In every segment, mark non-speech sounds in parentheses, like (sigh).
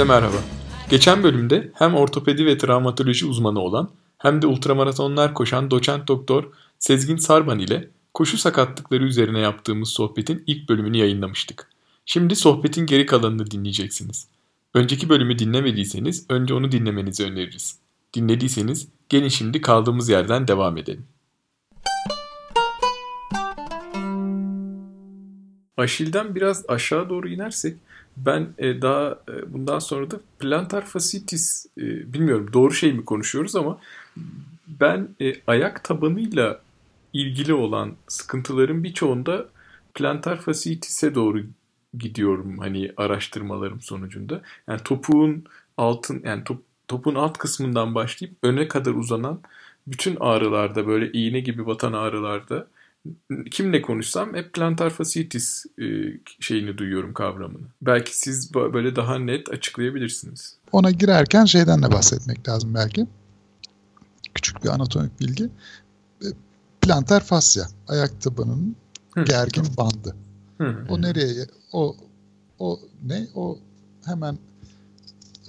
Herkese merhaba. Geçen bölümde hem ortopedi ve travmatoloji uzmanı olan hem de ultramaratonlar koşan doçent doktor Sezgin Sarban ile koşu sakatlıkları üzerine yaptığımız sohbetin ilk bölümünü yayınlamıştık. Şimdi sohbetin geri kalanını dinleyeceksiniz. Önceki bölümü dinlemediyseniz önce onu dinlemenizi öneririz. Dinlediyseniz gelin şimdi kaldığımız yerden devam edelim. Aşil'den biraz aşağı doğru inersek ben e, daha e, bundan sonra da plantar fasciitis e, bilmiyorum doğru şey mi konuşuyoruz ama ben e, ayak tabanıyla ilgili olan sıkıntıların birçoğunda plantar fasciitis'e doğru gidiyorum hani araştırmalarım sonucunda. Yani topuğun altın yani top, topun alt kısmından başlayıp öne kadar uzanan bütün ağrılarda böyle iğne gibi batan ağrılarda kimle konuşsam hep plantar fasciitis e, şeyini duyuyorum kavramını. Belki siz böyle daha net açıklayabilirsiniz. Ona girerken şeyden de bahsetmek lazım belki. Küçük bir anatomik bilgi. E, plantar fasya, ayak tabanının gergin bandı. Hı. O nereye? O o ne? O hemen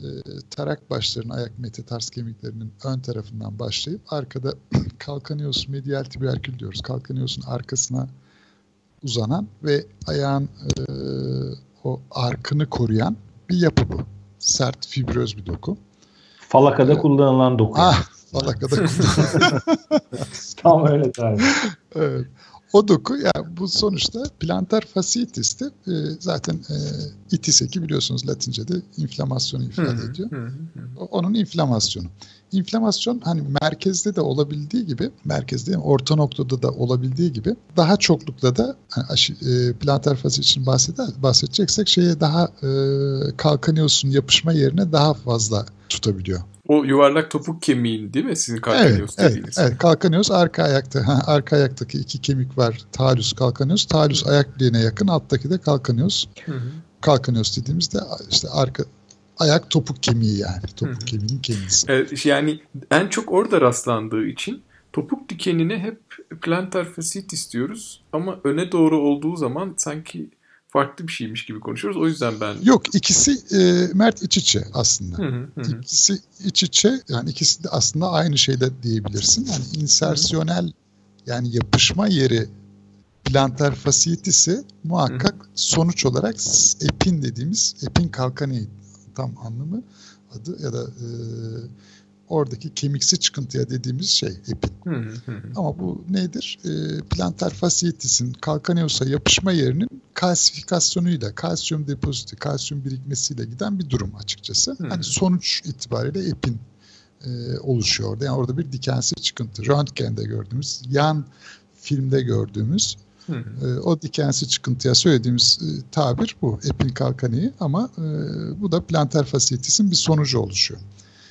e, tarak başlarının ayak metotars kemiklerinin ön tarafından başlayıp arkada (clears throat) kalkanıyoruz medial tibiyerkül diyoruz. Kalkanıyorsun arkasına uzanan ve ayağın e, o arkını koruyan bir yapı bu. Sert, fibröz bir doku. Falakada ee, kullanılan doku. Ah, falakada (laughs) kullanılan. Tam öyle tabii. evet. O doku yani bu sonuçta plantar fasciitis de e, zaten e, itis eki biliyorsunuz Latince'de inflamasyonu ifade ediyor. Hı hı hı. Onun inflamasyonu. İnflamasyon hani merkezde de olabildiği gibi, merkezde orta noktada da olabildiği gibi daha çoklukla da hani aşı, e, plantar fasciitis için bahseder, bahsedeceksek şeye daha e, kalkanıyorsun yapışma yerine daha fazla tutabiliyor. O yuvarlak topuk kemiğin değil mi sizin kalkaniyos evet, dediğiniz? Evet, evet kalkaniyos arka ayakta. Ha, arka ayaktaki iki kemik var. Talus kalkaniyos. Talus ayak bileğine yakın. Alttaki de kalkaniyos. Kalkaniyos dediğimizde işte arka ayak topuk kemiği yani. Topuk Hı-hı. kemiğinin kendisi. Evet, yani en çok orada rastlandığı için topuk dikenine hep plantar fasciitis diyoruz ama öne doğru olduğu zaman sanki farklı bir şeymiş gibi konuşuyoruz. O yüzden ben... Yok ikisi e, Mert iç içe aslında. Hı hı hı. İkisi iç içe yani ikisi de aslında aynı şeyde diyebilirsin. Yani insersiyonel yani yapışma yeri plantar fasciitis'i muhakkak hı hı. sonuç olarak epin dediğimiz epin kalkaneyi tam anlamı adı ya da e, oradaki kemiksi çıkıntıya dediğimiz şey epin. Hı hı. Ama bu nedir? E, plantar fasciitis'in kalkaneosa yapışma yerinin kalsifikasyonuyla, kalsiyum depoziti, kalsiyum birikmesiyle giden bir durum açıkçası. Hani sonuç itibariyle epin e, oluşuyor. Yani orada bir dikensi çıkıntı. Röntgen'de gördüğümüz, yan filmde gördüğümüz. E, o dikensi çıkıntıya söylediğimiz e, tabir bu. Epin kalkaneyi ama e, bu da plantar fasciitis'in bir sonucu oluşuyor.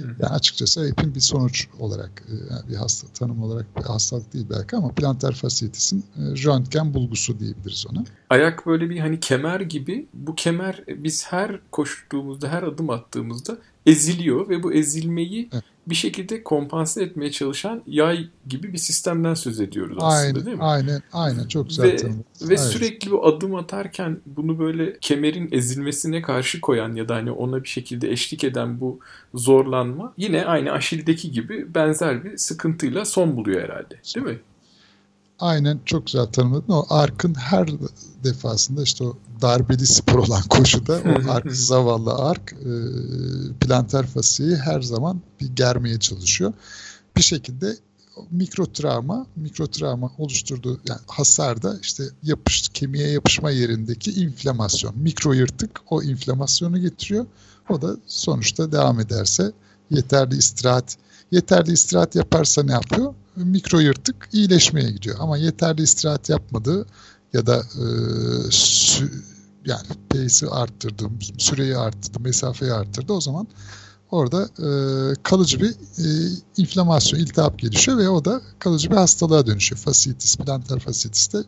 Yani açıkçası epin bir sonuç olarak e, bir hasta tanım olarak bir hastalık değil belki ama plantar fasciitis'in e, röntgen bulgusu diyebiliriz ona. Ayak böyle bir hani kemer gibi. Bu kemer biz her koştuğumuzda, her adım attığımızda eziliyor ve bu ezilmeyi evet bir şekilde kompanse etmeye çalışan yay gibi bir sistemden söz ediyoruz aslında aynen, değil mi? Aynen, aynen çok güzel. Ve, ve evet. sürekli bu adım atarken bunu böyle kemerin ezilmesine karşı koyan ya da hani ona bir şekilde eşlik eden bu zorlanma yine aynı Aşil'deki gibi benzer bir sıkıntıyla son buluyor herhalde değil mi? Aynen çok güzel tanımladın. O arkın her defasında işte o darbeli spor olan koşuda o (laughs) ark zavallı ark e, planter fasiyi her zaman bir germeye çalışıyor. Bir şekilde mikro travma, mikro travma oluşturduğu yani hasarda işte yapış, kemiğe yapışma yerindeki inflamasyon, mikro yırtık o inflamasyonu getiriyor. O da sonuçta devam ederse yeterli istirahat, yeterli istirahat yaparsa ne yapıyor? Mikro yırtık iyileşmeye gidiyor. Ama yeterli istirahat yapmadığı ya da e, sü, yani pace'i arttırdı, süreyi arttırdı, mesafeyi arttırdı o zaman orada e, kalıcı bir e, inflamasyon, iltihap gelişiyor ve o da kalıcı bir hastalığa dönüşüyor. Fasciitis, plantar fasciitis de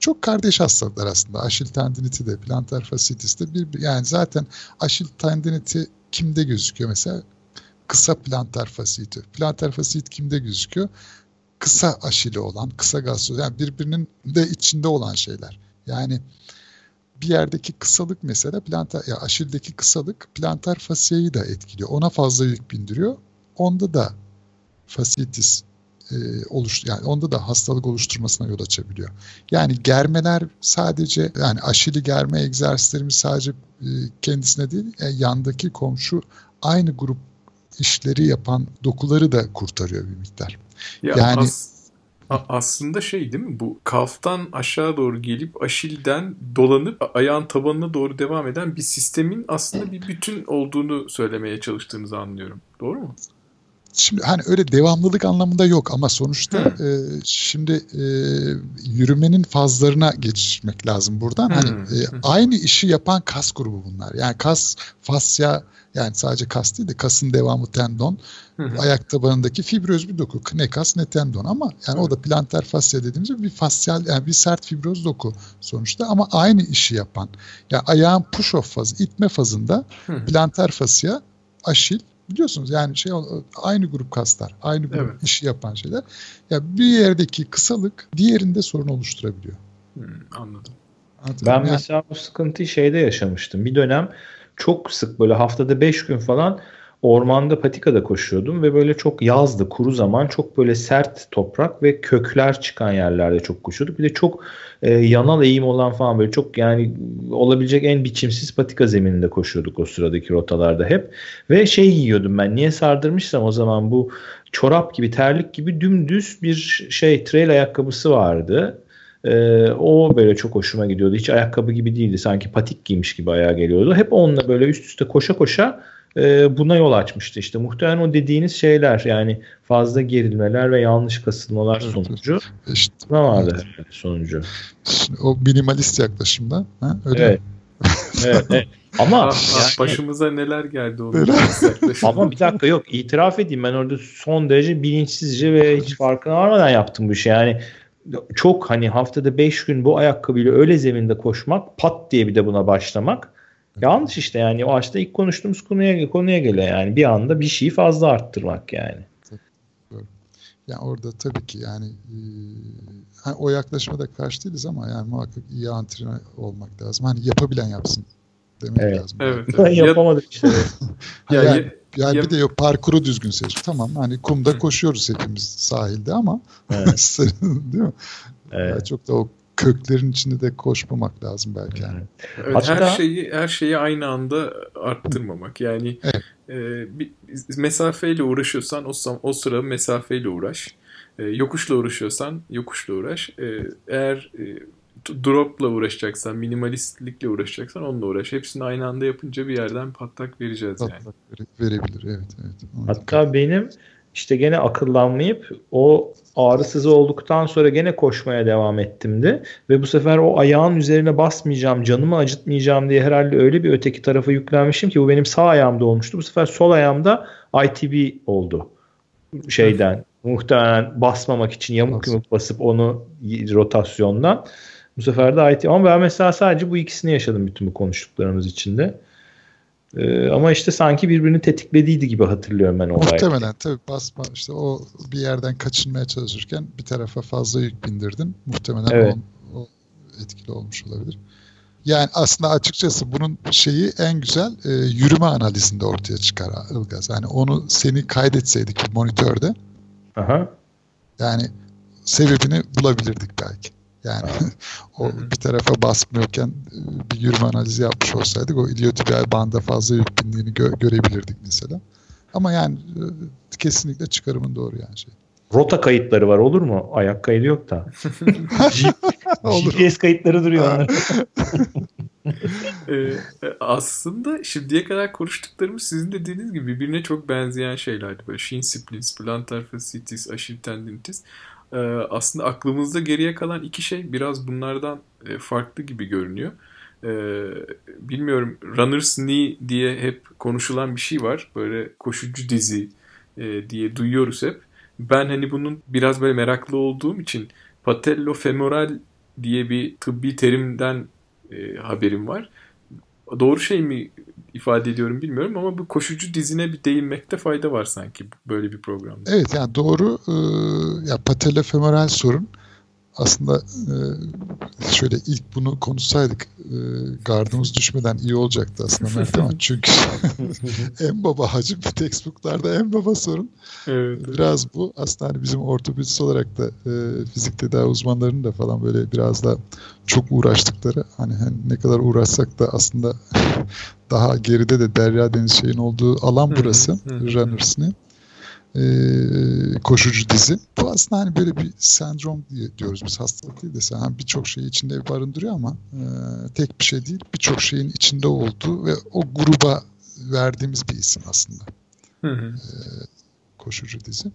çok kardeş hastalıklar aslında. Aşil tendiniti de, plantar fasciitis de bir, yani zaten aşil tendiniti kimde gözüküyor mesela? Kısa plantar fasciiti. Plantar fasciit kimde gözüküyor? Kısa aşili olan, kısa gastro, yani birbirinin de içinde olan şeyler. Yani bir yerdeki kısalık mesela plantar ya aşildeki kısalık plantar fasiyayı da etkiliyor. Ona fazla yük bindiriyor. Onda da fasciitis e, oluş yani onda da hastalık oluşturmasına yol açabiliyor. Yani germeler sadece yani aşili germe egzersizlerimiz sadece e, kendisine değil e, yandaki komşu aynı grup işleri yapan dokuları da kurtarıyor bir miktar. Ya yani as, aslında şey değil mi bu kalftan aşağı doğru gelip aşilden dolanıp ayağın tabanına doğru devam eden bir sistemin aslında bir bütün olduğunu söylemeye çalıştığınızı anlıyorum. Doğru mu? Şimdi hani öyle devamlılık anlamında yok ama sonuçta e, şimdi e, yürümenin fazlarına geçmek lazım buradan. Hani e, aynı işi yapan kas grubu bunlar. Yani kas, fasya yani sadece kas değil de kasın devamı tendon. Ayak tabanındaki fibroz bir doku. Ne kas ne tendon ama yani o da planter fasya dediğimiz bir fasyal yani bir sert fibroz doku sonuçta ama aynı işi yapan. Yani ayağın push off fazı, itme fazında planter fasya, aşil biliyorsunuz yani şey aynı grup kaslar, aynı grup evet. işi yapan şeyler. Ya yani bir yerdeki kısalık diğerinde sorun oluşturabiliyor. Hmm, anladım. Anladım. Ben yani, mesela bu sıkıntıyı şeyde yaşamıştım. Bir dönem çok sık böyle haftada 5 gün falan ormanda patikada koşuyordum ve böyle çok yazdı kuru zaman çok böyle sert toprak ve kökler çıkan yerlerde çok koşuyorduk. Bir de çok e, yanal eğim olan falan böyle çok yani olabilecek en biçimsiz patika zemininde koşuyorduk o sıradaki rotalarda hep. Ve şey giyiyordum ben niye sardırmışsam o zaman bu çorap gibi terlik gibi dümdüz bir şey trail ayakkabısı vardı. Ee, o böyle çok hoşuma gidiyordu. Hiç ayakkabı gibi değildi. Sanki patik giymiş gibi ayağa geliyordu. Hep onunla böyle üst üste koşa koşa e, buna yol açmıştı. İşte muhtemelen o dediğiniz şeyler yani fazla gerilmeler ve yanlış kasılmalar evet, sonucu. İşte, ne vardı evet. sonucu? Şimdi o minimalist yaklaşımda. Ha? Öyle evet. evet, evet. (laughs) Ama yani, başımıza neler geldi o Ama bir dakika yok itiraf edeyim ben orada son derece bilinçsizce ve hiç farkına varmadan yaptım bu işi. Yani çok hani haftada 5 gün bu ayakkabıyla öyle zeminde koşmak pat diye bir de buna başlamak yanlış işte yani o açta ilk konuştuğumuz konuya konuya geliyor yani bir anda bir şeyi fazla arttırmak yani. Yani orada tabii ki yani e, o yaklaşmada karşı değiliz ama yani muhakkak iyi antrenör olmak lazım. Hani yapabilen yapsın demek evet. lazım. Evet. Ben yapamadım işte. (laughs) yani, yani, yani bir de yok parkuru düzgün seç. Tamam hani kumda Hı. koşuyoruz hepimiz sahilde ama evet. (laughs) değil mi? Evet. Yani çok da o köklerin içinde de koşmamak lazım belki yani. Evet, Hatta... her şeyi her şeyi aynı anda arttırmamak. Yani evet. e, bir mesafeyle uğraşıyorsan o o sıra mesafeyle uğraş. E, yokuşla uğraşıyorsan yokuşla uğraş. E, eğer e, dropla uğraşacaksan, minimalistlikle uğraşacaksan onunla uğraş. Hepsini aynı anda yapınca bir yerden patlak vereceğiz patlak yani. verebilir evet evet. Hatta benim işte gene akıllanmayıp o ağrısız olduktan sonra gene koşmaya devam ettim de ve bu sefer o ayağın üzerine basmayacağım, canımı acıtmayacağım diye herhalde öyle bir öteki tarafa yüklenmişim ki bu benim sağ ayağımda olmuştu. Bu sefer sol ayağımda ITB oldu şeyden. Muhtemelen basmamak için yamuk yumuk basıp onu rotasyondan. Bu sefer de IT ama ben mesela sadece bu ikisini yaşadım bütün bu konuştuklarımız içinde. Ee, ama işte sanki birbirini tetiklediydi gibi hatırlıyorum ben o Muhtemelen olayı. tabii basma işte o bir yerden kaçınmaya çalışırken bir tarafa fazla yük bindirdin. Muhtemelen evet. o, o etkili olmuş olabilir. Yani aslında açıkçası bunun şeyi en güzel e, yürüme analizinde ortaya çıkar Ilgaz. Yani onu seni kaydetseydik monitörde. Aha. Yani sebebini bulabilirdik belki. Yani (laughs) o bir tarafa basmıyorken e, bir yürüme analizi yapmış olsaydık o iliotibial banda fazla yük bindiğini gö- görebilirdik mesela. Ama yani e, kesinlikle çıkarımın doğru yani şey. Rota kayıtları var olur mu? Ayak kaydı yok da. (laughs) GPS (laughs) kayıtları duruyor ee, aslında şimdiye kadar konuştuklarımız sizin dediğiniz gibi birbirine çok benzeyen şeylerdi. Böyle shin splints, plantar fasciitis, aşil tendinitis. Ee, aslında aklımızda geriye kalan iki şey biraz bunlardan e, farklı gibi görünüyor. Ee, bilmiyorum runner's knee diye hep konuşulan bir şey var. Böyle koşucu dizi e, diye duyuyoruz hep. Ben hani bunun biraz böyle meraklı olduğum için patellofemoral diye bir tıbbi terimden e, haberim var. Doğru şey mi ifade ediyorum bilmiyorum ama bu koşucu dizine bir değinmekte fayda var sanki böyle bir programda. Evet yani doğru e, ya patelofemoral sorun aslında e, şöyle ilk bunu konuşsaydık e, gardımız düşmeden iyi olacaktı aslında Mert ama (laughs) çünkü (laughs) en baba hacim textbooklarda en baba sorun. Evet. Biraz bu aslında hani bizim ortopedist olarak da e, fizik tedavi uzmanlarının da falan böyle biraz da çok uğraştıkları hani, hani ne kadar uğraşsak da aslında (laughs) daha geride de Derya Deniz şeyin olduğu alan burası. Runners'ın e, koşucu dizi. Bu aslında hani böyle bir sendrom diye diyoruz biz hastalık değil de sen hani birçok şeyi içinde barındırıyor ama e, tek bir şey değil birçok şeyin içinde olduğu ve o gruba verdiğimiz bir isim aslında. Hı hı. E, koşucu dizi.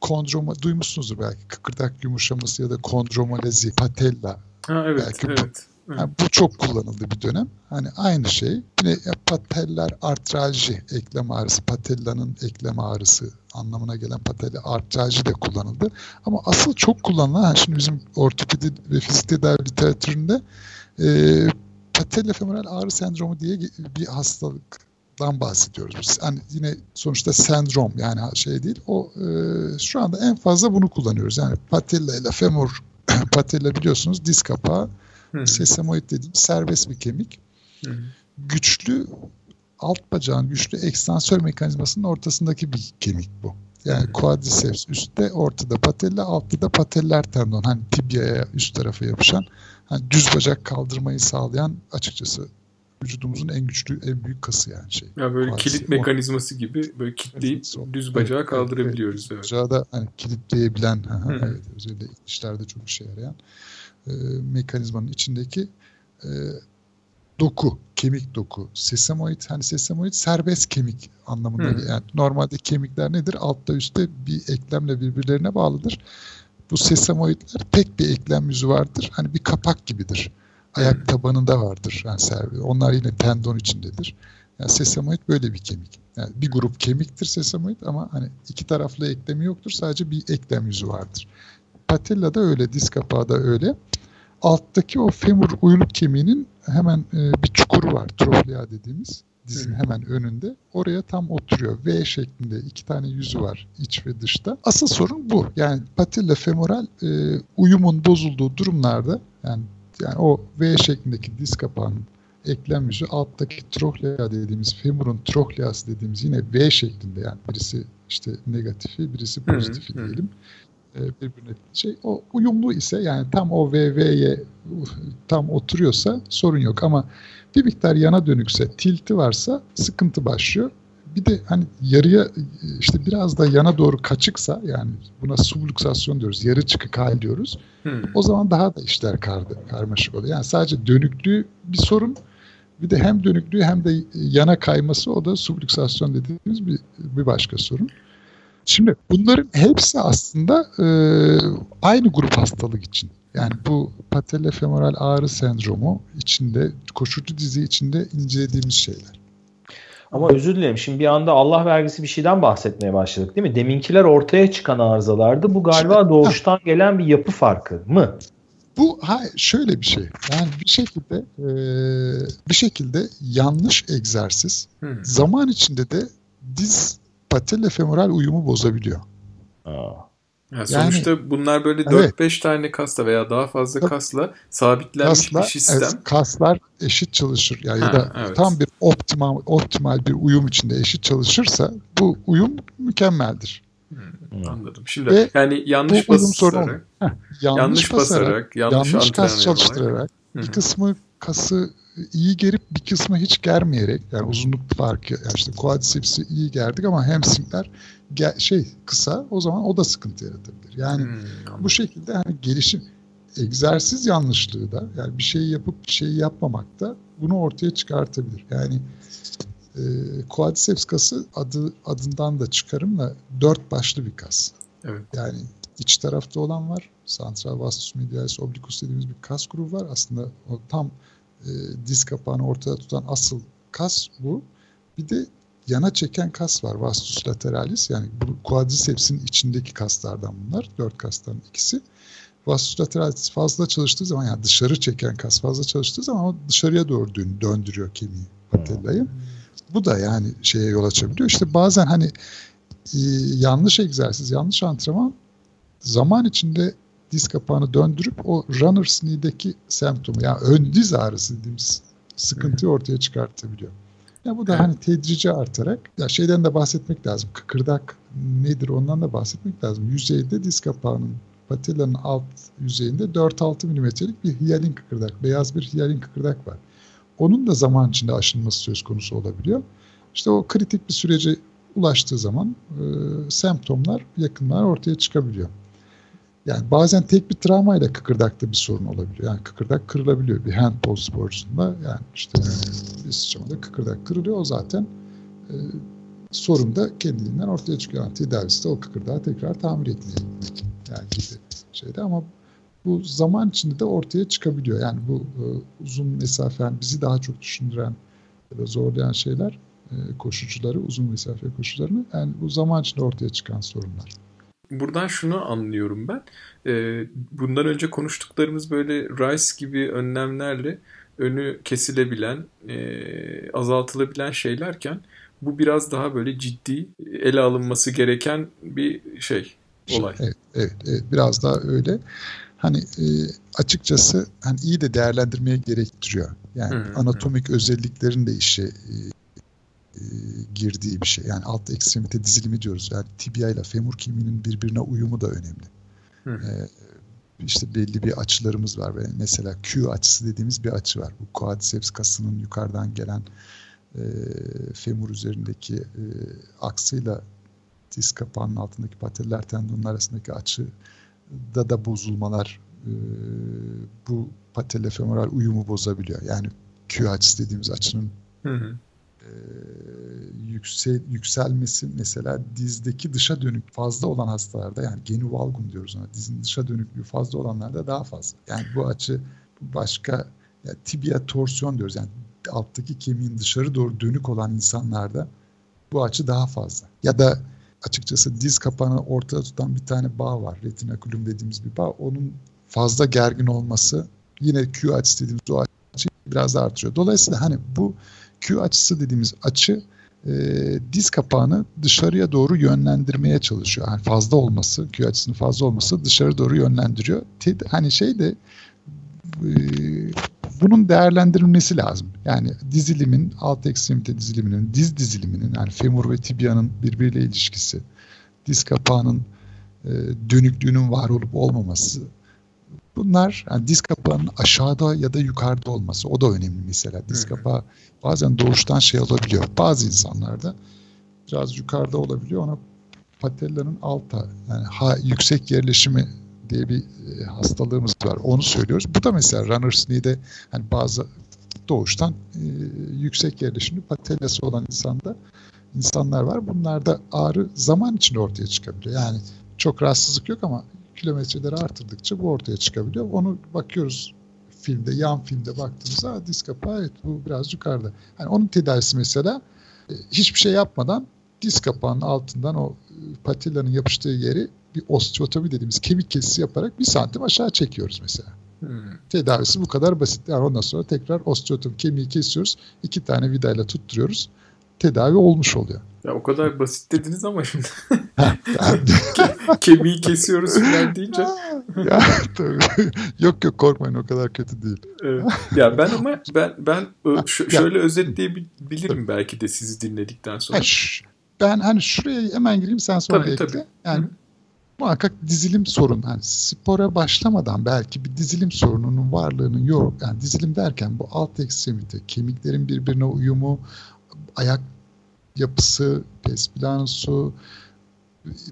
Kondroma duymuşsunuzdur belki kıkırdak yumuşaması ya da kondromalezi, patella. Ha, evet, belki evet. Yani bu çok kullanıldı bir dönem. Hani aynı şey. Yine pateller artralji, eklem ağrısı, patellanın eklem ağrısı anlamına gelen patella artralji de kullanıldı. Ama asıl çok kullanılan, yani şimdi bizim ortopedi ve fizik tedavi literatüründe e, patella femoral ağrı sendromu diye bir hastalıktan bahsediyoruz biz. Yani yine sonuçta sendrom yani şey değil. O e, şu anda en fazla bunu kullanıyoruz. Yani patella ile femur (laughs) patella biliyorsunuz diz kapağı Hı. Sesamoid dediğim serbest bir kemik. Hı. Güçlü alt bacağın güçlü ekstansör mekanizmasının ortasındaki bir kemik bu. Yani Hı. quadriceps üstte, ortada patella, altta da pateller tendon. Hani tibiaya üst tarafa yapışan, hani düz bacak kaldırmayı sağlayan açıkçası vücudumuzun en güçlü, en büyük kası yani şey. Ya böyle quadriceps. kilit mekanizması gibi böyle kilitleyip evet, düz bacağı evet, kaldırabiliyoruz. Evet. Bacağı da hani kilitleyebilen, (laughs) evet, özellikle işlerde çok işe yarayan e, mekanizmanın içindeki e, doku, kemik doku. Sesamoid, hani sesamoid serbest kemik anlamında. Hmm. Yani normalde kemikler nedir? Altta üstte bir eklemle birbirlerine bağlıdır. Bu sesamoidler tek bir eklem yüzü vardır. Hani bir kapak gibidir. Ayak hmm. tabanında vardır. Yani servis. Onlar yine tendon içindedir. Yani sesamoid böyle bir kemik. Yani bir grup kemiktir sesamoid ama hani iki taraflı eklemi yoktur. Sadece bir eklem yüzü vardır. Patella da öyle, diz kapağı da öyle. Alttaki o femur uyluk kemiğinin hemen e, bir çukuru var. Troflea dediğimiz dizin hemen önünde. Oraya tam oturuyor. V şeklinde iki tane yüzü var iç ve dışta. Asıl sorun bu. Yani patella femoral e, uyumun bozulduğu durumlarda yani yani o V şeklindeki diz kapağının eklem yüzü alttaki troklea dediğimiz femurun trokleası dediğimiz yine V şeklinde yani birisi işte negatifi birisi pozitifi diyelim. E, birbirine şey o uyumlu ise yani tam o VV'ye tam oturuyorsa sorun yok ama bir miktar yana dönükse tilti varsa sıkıntı başlıyor. Bir de hani yarıya işte biraz da yana doğru kaçıksa yani buna subluksasyon diyoruz. Yarı çıkık hal diyoruz. Hmm. O zaman daha da işler kardı, karmaşık oluyor. Yani sadece dönüklüğü bir sorun. Bir de hem dönüklüğü hem de yana kayması o da subluksasyon dediğimiz bir, bir başka sorun. Şimdi bunların hepsi aslında e, aynı grup hastalık için. Yani bu patellofemoral ağrı sendromu içinde, koşucu dizi içinde incelediğimiz şeyler. Ama özür dilerim. Şimdi bir anda Allah vergisi bir şeyden bahsetmeye başladık değil mi? Deminkiler ortaya çıkan arızalardı. Bu galiba doğuştan gelen bir yapı farkı mı? Bu ha, şöyle bir şey. Yani bir şekilde e, bir şekilde yanlış egzersiz hmm. zaman içinde de diz patella femoral uyumu bozabiliyor. Aa. Yani sonuçta yani, bunlar böyle 4-5 evet. tane kasla veya daha fazla kasla sabitlenmiş kasla, bir sistem. Evet, kaslar eşit çalışır yani ha, ya da evet. tam bir optimal optimal bir uyum içinde eşit çalışırsa bu uyum mükemmeldir. Hmm, anladım. Şimdi Ve yani yanlış basarak, yanlış, yanlış basarak, basarak yanlış, yanlış kas çalıştırarak bir kısmı kası iyi gerip bir kısmı hiç germeyerek yani uzunluk farkı yani işte quadriceps'i iyi gerdik ama hamstringler ge- şey kısa o zaman o da sıkıntı yaratabilir. Yani hmm, bu şekilde hani gelişim egzersiz yanlışlığı da yani bir şeyi yapıp bir şeyi yapmamak da bunu ortaya çıkartabilir. Yani e, quadriceps kası adı adından da çıkarımla dört başlı bir kas. Evet. Yani iç tarafta olan var. Santral vastus medialis obliquus dediğimiz bir kas grubu var. Aslında o tam e, diz kapağını ortada tutan asıl kas bu. Bir de yana çeken kas var vastus lateralis yani bu quadriceps'in içindeki kaslardan bunlar. Dört kastan ikisi. Vastus lateralis fazla çalıştığı zaman yani dışarı çeken kas fazla çalıştığı zaman o dışarıya doğru döndürüyor kemiği patellayı. Bu da yani şeye yol açabiliyor. İşte bazen hani e, yanlış egzersiz, yanlış antrenman zaman içinde diz kapağını döndürüp o runner's knee'deki semptomu yani ön diz ağrısı dediğimiz sıkıntıyı ortaya çıkartabiliyor. Ya bu da hani tedrici artarak ya şeyden de bahsetmek lazım. Kıkırdak nedir ondan da bahsetmek lazım. Yüzeyde diz kapağının patelanın alt yüzeyinde 4-6 milimetrelik bir hiyalin kıkırdak, beyaz bir hiyalin kıkırdak var. Onun da zaman içinde aşınması söz konusu olabiliyor. İşte o kritik bir sürece ulaştığı zaman e, semptomlar, yakınlar ortaya çıkabiliyor. Yani bazen tek bir travmayla kıkırdakta bir sorun olabiliyor. Yani kıkırdak kırılabiliyor bir handball sporcusunda. Yani işte bir sıçramada kıkırdak kırılıyor. O zaten e, sorun da kendiliğinden ortaya çıkıyor. Yani tedavisi de o kıkırdağı tekrar tamir etmeye yani gibi şeyde ama bu zaman içinde de ortaya çıkabiliyor. Yani bu e, uzun mesafe yani bizi daha çok düşündüren ya da zorlayan şeyler e, koşucuları, uzun mesafe koşucularını yani bu zaman içinde ortaya çıkan sorunlar buradan şunu anlıyorum ben. E, bundan önce konuştuklarımız böyle RICE gibi önlemlerle önü kesilebilen, e, azaltılabilen şeylerken bu biraz daha böyle ciddi ele alınması gereken bir şey, olay. Evet, evet, evet biraz daha öyle. Hani e, açıkçası hani iyi de değerlendirmeye gerektiriyor. Yani hı. anatomik özelliklerin de işe e, e, girdiği bir şey. Yani alt ekstremite dizilimi diyoruz. Yani tibia ile femur kemiğinin birbirine uyumu da önemli. Hı. E, işte belli bir açılarımız var. Ve mesela Q açısı dediğimiz bir açı var. Bu quadriceps kasının yukarıdan gelen e, femur üzerindeki e, aksıyla diz kapağının altındaki pateller tendonun arasındaki açı da da bozulmalar e, bu patelle femoral uyumu bozabiliyor. Yani Q açısı dediğimiz açının hı hı e, yüksel, yükselmesi mesela dizdeki dışa dönük fazla olan hastalarda yani genu valgum diyoruz ona dizin dışa dönüklüğü fazla olanlarda daha fazla. Yani bu açı başka yani tibia torsiyon diyoruz yani alttaki kemiğin dışarı doğru dönük olan insanlarda bu açı daha fazla. Ya da açıkçası diz kapağını ortada tutan bir tane bağ var. Retinakulum dediğimiz bir bağ. Onun fazla gergin olması yine Q açısı dediğimiz o açıyı biraz da artırıyor. Dolayısıyla hani bu Q açısı dediğimiz açı e, diz kapağını dışarıya doğru yönlendirmeye çalışıyor. Yani fazla olması, Q açısının fazla olması dışarı doğru yönlendiriyor. Hani şey de e, bunun değerlendirilmesi lazım. Yani dizilimin, alt ekstremite diziliminin, diz diziliminin yani femur ve tibyanın birbiriyle ilişkisi, diz kapağının e, dönüklüğünün var olup olmaması Bunlar yani diz kapağının aşağıda ya da yukarıda olması o da önemli mesela. Diz kapağı bazen doğuştan şey olabiliyor. Bazı insanlarda biraz yukarıda olabiliyor. Ona patellanın alta yani ha, yüksek yerleşimi diye bir e, hastalığımız var. Onu söylüyoruz. Bu da mesela runner's knee'de hani bazı doğuştan e, yüksek yerleşimli patellası olan insanda insanlar var. Bunlarda ağrı zaman içinde ortaya çıkabiliyor. Yani çok rahatsızlık yok ama kilometreleri artırdıkça bu ortaya çıkabiliyor. Onu bakıyoruz filmde, yan filmde baktığımızda diz kapağı evet bu biraz yukarıda. Yani onun tedavisi mesela e, hiçbir şey yapmadan diz kapağının altından o e, patillanın yapıştığı yeri bir osteotomi dediğimiz kemik kesisi yaparak bir santim aşağı çekiyoruz mesela. Hmm. Tedavisi bu kadar basit. Yani ondan sonra tekrar osteotomi kemiği kesiyoruz. iki tane vidayla tutturuyoruz. Tedavi olmuş oluyor. Ya o kadar basit dediniz ama şimdi (laughs) kemiği kesiyoruz falan deyince. (laughs) ya, tabii. Yok yok korkmayın o kadar kötü değil. Evet. Ya ben ama ben ben şöyle ya. özetleyebilirim belki de sizi dinledikten sonra. Ha, ben hani şuraya hemen gireyim sen sonra tabii, ekle. Tabii. Yani Hı. muhakkak dizilim sorun. Yani spora başlamadan belki bir dizilim sorununun varlığının yok. Yani dizilim derken bu alt ekstremite, kemiklerin birbirine uyumu, ayak yapısı, pes planosu,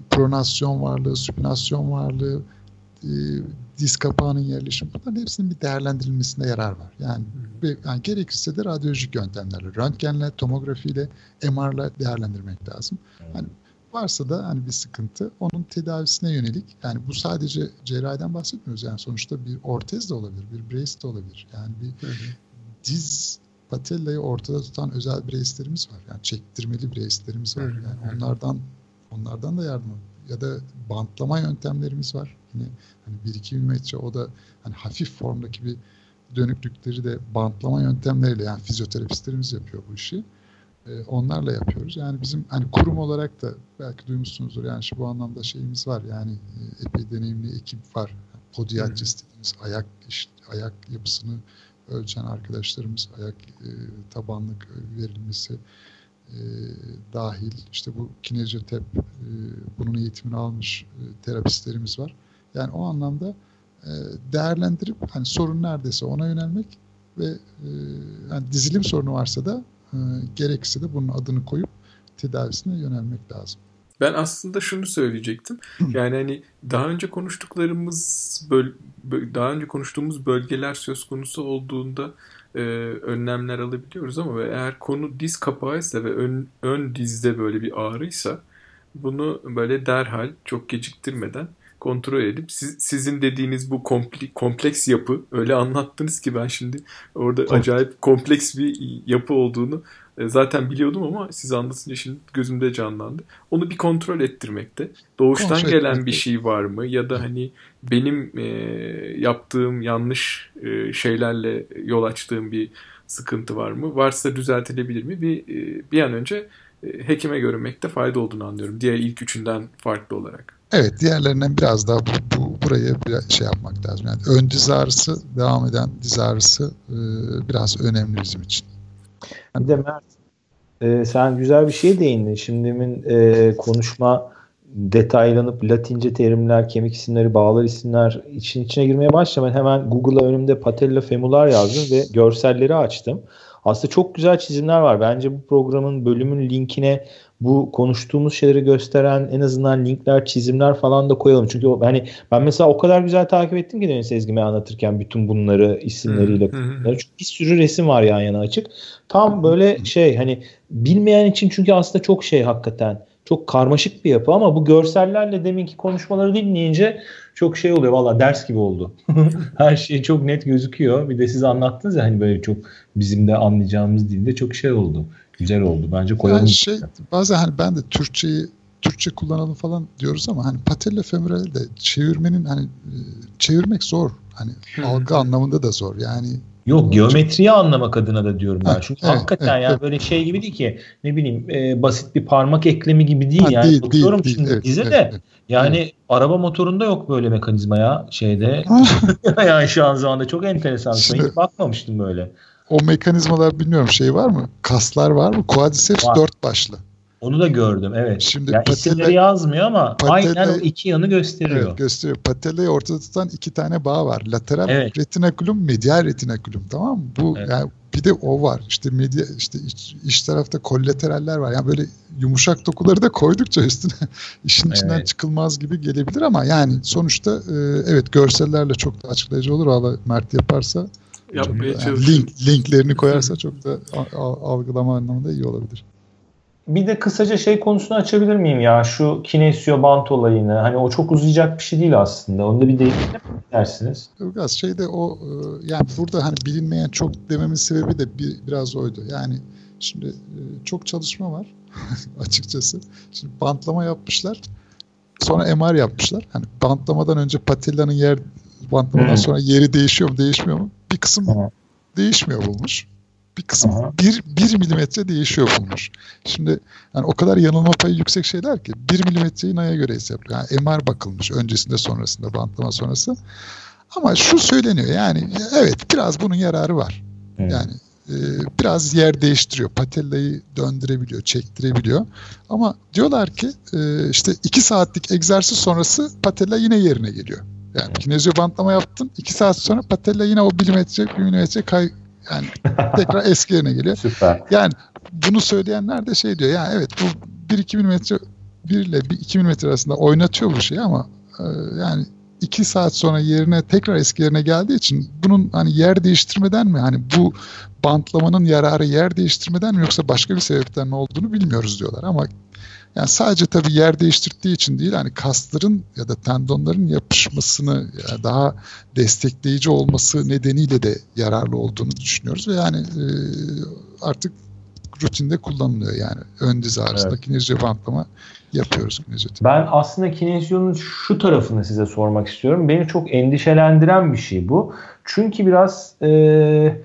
pronasyon varlığı, supinasyon varlığı, e, diz kapağının yerleşimi bunların hepsinin bir değerlendirilmesinde yarar var. Yani, ve, yani gerekirse de radyolojik yöntemlerle, röntgenle, tomografiyle, MR'la değerlendirmek lazım. Yani varsa da hani bir sıkıntı onun tedavisine yönelik yani bu sadece cerrahiden bahsetmiyoruz yani sonuçta bir ortez de olabilir, bir brace de olabilir. Yani bir hı hı. diz patellayı ortada tutan özel brace'lerimiz var. Yani çektirmeli brace'lerimiz var. Yani onlardan onlardan da yardım ya da bantlama yöntemlerimiz var. Yine hani 1-2 milimetre o da hani hafif formdaki bir dönüklükleri de bantlama yöntemleriyle yani fizyoterapistlerimiz yapıyor bu işi. Ee, onlarla yapıyoruz. Yani bizim hani kurum olarak da belki duymuşsunuzdur yani şu bu anlamda şeyimiz var. Yani e, epey deneyimli ekip var. podiatris dediğimiz ayak işte, ayak yapısını ölçen arkadaşlarımız ayak e, tabanlık verilmesi e, dahil işte bu kinezyotep e, bunun eğitimini almış e, terapistlerimiz var. Yani o anlamda e, değerlendirip hani sorun neredeyse ona yönelmek ve e, yani dizilim sorunu varsa da e, gerekirse de bunun adını koyup tedavisine yönelmek lazım. Ben aslında şunu söyleyecektim. Yani hani daha önce konuştuklarımız böl daha önce konuştuğumuz bölgeler söz konusu olduğunda e, önlemler alabiliyoruz ama eğer konu diz kapağıysa ve ön, ön dizde böyle bir ağrıysa bunu böyle derhal çok geciktirmeden kontrol edip siz, sizin dediğiniz bu kompleks yapı öyle anlattınız ki ben şimdi orada Çok. acayip kompleks bir yapı olduğunu zaten biliyordum ama siz anlatınca şimdi gözümde canlandı. Onu bir kontrol ettirmekte. Doğuştan kontrol gelen etmekte. bir şey var mı ya da hani benim e, yaptığım yanlış e, şeylerle yol açtığım bir sıkıntı var mı? Varsa düzeltilebilir mi? Bir e, bir an önce e, hekime görünmekte fayda olduğunu anlıyorum. Diğer ilk üçünden farklı olarak. Evet diğerlerinden biraz daha bu, bu buraya bir şey yapmak lazım. Yani ön diz ağrısı, devam eden diz ağrısı e, biraz önemli bizim için. Bir de Mert e, sen güzel bir şey değindin. Şimdimin e, konuşma detaylanıp Latince terimler, kemik isimleri, bağlar isimler için içine girmeye başladım. Ben hemen Google'a önümde patella femular yazdım ve görselleri açtım. Aslında çok güzel çizimler var. Bence bu programın bölümün linkine bu konuştuğumuz şeyleri gösteren en azından linkler, çizimler falan da koyalım. Çünkü o, hani ben mesela o kadar güzel takip ettim ki Deniz Sezgim'e anlatırken bütün bunları isimleriyle. çünkü bir sürü resim var yan yana açık. Tam böyle şey hani bilmeyen için çünkü aslında çok şey hakikaten çok karmaşık bir yapı ama bu görsellerle deminki konuşmaları dinleyince çok şey oluyor. Valla ders gibi oldu. (laughs) Her şey çok net gözüküyor. Bir de siz anlattınız ya hani böyle çok bizim de anlayacağımız dilde çok şey oldu. Güzel oldu. Bence koyalım. Yani şey, bazen hani ben de Türkçeyi Türkçe kullanalım falan diyoruz ama hani patella femorali de çevirmenin hani e, çevirmek zor. Hani algı anlamında da zor. Yani Yok geometriyi anlamak adına da diyorum ben. Çünkü evet, hakikaten evet, yani evet. böyle şey gibi değil ki ne bileyim e, basit bir parmak eklemi gibi değil ha, yani. Değil, Bakıyorum değil, şimdi değil, dize evet, de evet, yani evet. araba motorunda yok böyle mekanizma ya şeyde. (laughs) yani şu an zamanda çok enteresan. Şimdi, Hiç bakmamıştım böyle. O mekanizmalar bilmiyorum şey var mı? Kaslar var mı? Quadriceps var. dört başlı. Onu da gördüm evet. Şimdi yani patella, isimleri yazmıyor ama patella, aynen iki yanı gösteriyor. Evet, gösteriyor. Patellayı ortada tutan iki tane bağ var. Lateral evet. retinakulum, medial retinakulum tamam mı? Bu evet. yani bir de o var. İşte medya işte iç, iç tarafta kollateraller var. Yani böyle yumuşak dokuları da koydukça üstüne (laughs) işin içinden evet. çıkılmaz gibi gelebilir ama yani sonuçta e, evet görsellerle çok da açıklayıcı olur. Valla Mert yaparsa yapmaya yani link linklerini koyarsa çok da algılama anlamında iyi olabilir bir de kısaca şey konusunu açabilir miyim ya? Şu kinesio bant olayını. Hani o çok uzayacak bir şey değil aslında. Onu da bir değinelim dersiniz. Ilgaz şeyde o e, yani burada hani bilinmeyen çok dememin sebebi de bir, biraz oydu. Yani şimdi e, çok çalışma var (laughs) açıkçası. Şimdi bantlama yapmışlar. Sonra MR yapmışlar. Hani bantlamadan önce patellanın yer bantlamadan hmm. sonra yeri değişiyor mu değişmiyor mu? Bir kısım hmm. değişmiyor bulmuş bir kısım bir, bir milimetre değişiyor bulmuş. Şimdi yani o kadar yanılma payı yüksek şeyler ki bir milimetreyi neye göre hesaplıyor? Yani MR bakılmış öncesinde sonrasında bantlama sonrası. Ama şu söyleniyor yani evet biraz bunun yararı var. Evet. Yani e, biraz yer değiştiriyor. Patellayı döndürebiliyor, çektirebiliyor. Ama diyorlar ki e, işte iki saatlik egzersiz sonrası patella yine yerine geliyor. Yani evet. kinezyo bantlama yaptın. iki saat sonra patella yine o milimetre, bir milimetre kay, yani (laughs) tekrar eski yerine geliyor. Süper. Yani bunu söyleyenler de şey diyor. Yani evet bu 1-2 milimetre 1 ile 2 milimetre arasında oynatıyor bu şeyi ama e, yani 2 saat sonra yerine tekrar eski yerine geldiği için bunun hani yer değiştirmeden mi hani bu bantlamanın yararı yer değiştirmeden mi yoksa başka bir sebepten mi olduğunu bilmiyoruz diyorlar ama yani sadece tabii yer değiştirdiği için değil hani kasların ya da tendonların yapışmasını yani daha destekleyici olması nedeniyle de yararlı olduğunu düşünüyoruz ve yani e, artık rutinde kullanılıyor yani ön diz ağrısında evet. kinezyo bantlama yapıyoruz kinezyoterapi. Ben aslında kinezyonun şu tarafını size sormak istiyorum. Beni çok endişelendiren bir şey bu. Çünkü biraz e,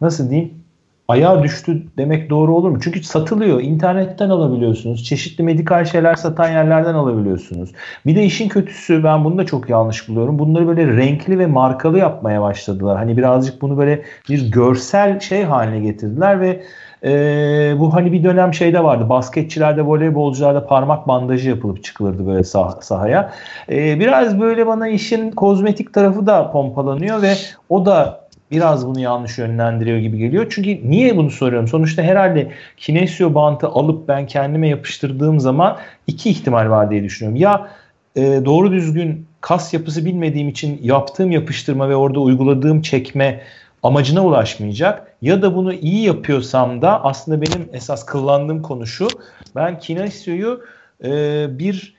nasıl diyeyim ayağa düştü demek doğru olur mu? Çünkü satılıyor. İnternetten alabiliyorsunuz. Çeşitli medikal şeyler satan yerlerden alabiliyorsunuz. Bir de işin kötüsü ben bunu da çok yanlış buluyorum. Bunları böyle renkli ve markalı yapmaya başladılar. Hani birazcık bunu böyle bir görsel şey haline getirdiler ve ee, bu hani bir dönem şeyde vardı. Basketçilerde, voleybolcularda parmak bandajı yapılıp çıkılırdı böyle sah- sahaya. Ee, biraz böyle bana işin kozmetik tarafı da pompalanıyor ve o da biraz bunu yanlış yönlendiriyor gibi geliyor. Çünkü niye bunu soruyorum? Sonuçta herhalde kinesio bantı alıp ben kendime yapıştırdığım zaman iki ihtimal var diye düşünüyorum. Ya e, doğru düzgün kas yapısı bilmediğim için yaptığım yapıştırma ve orada uyguladığım çekme amacına ulaşmayacak ya da bunu iyi yapıyorsam da aslında benim esas kullandığım konu şu ben kinesioyu e, bir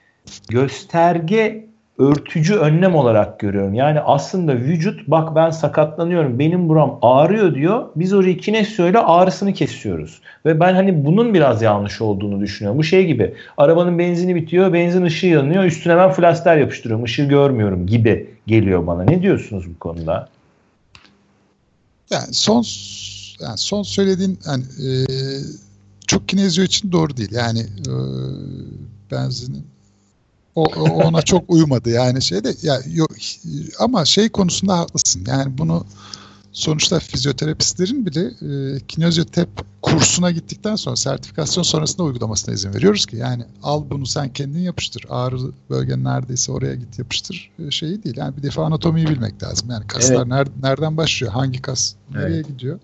gösterge örtücü önlem olarak görüyorum. Yani aslında vücut bak ben sakatlanıyorum benim buram ağrıyor diyor. Biz orayı kinesio ile ağrısını kesiyoruz. Ve ben hani bunun biraz yanlış olduğunu düşünüyorum. Bu şey gibi arabanın benzini bitiyor benzin ışığı yanıyor üstüne ben flaster yapıştırıyorum ışığı görmüyorum gibi geliyor bana. Ne diyorsunuz bu konuda? Yani son yani son söylediğin yani e, çok kinezyo için doğru değil. Yani e, benzinin o, ona çok uymadı yani şeyde ya yok ama şey konusunda haklısın. Yani bunu sonuçta fizyoterapistlerin bile e, kinezyotep kursuna gittikten sonra sertifikasyon sonrasında uygulamasına izin veriyoruz ki yani al bunu sen kendin yapıştır. Ağrı bölgen neredeyse oraya git yapıştır e, şeyi değil. Yani bir defa anatomiyi bilmek lazım. Yani kaslar evet. ner, nereden başlıyor? Hangi kas nereye evet. gidiyor?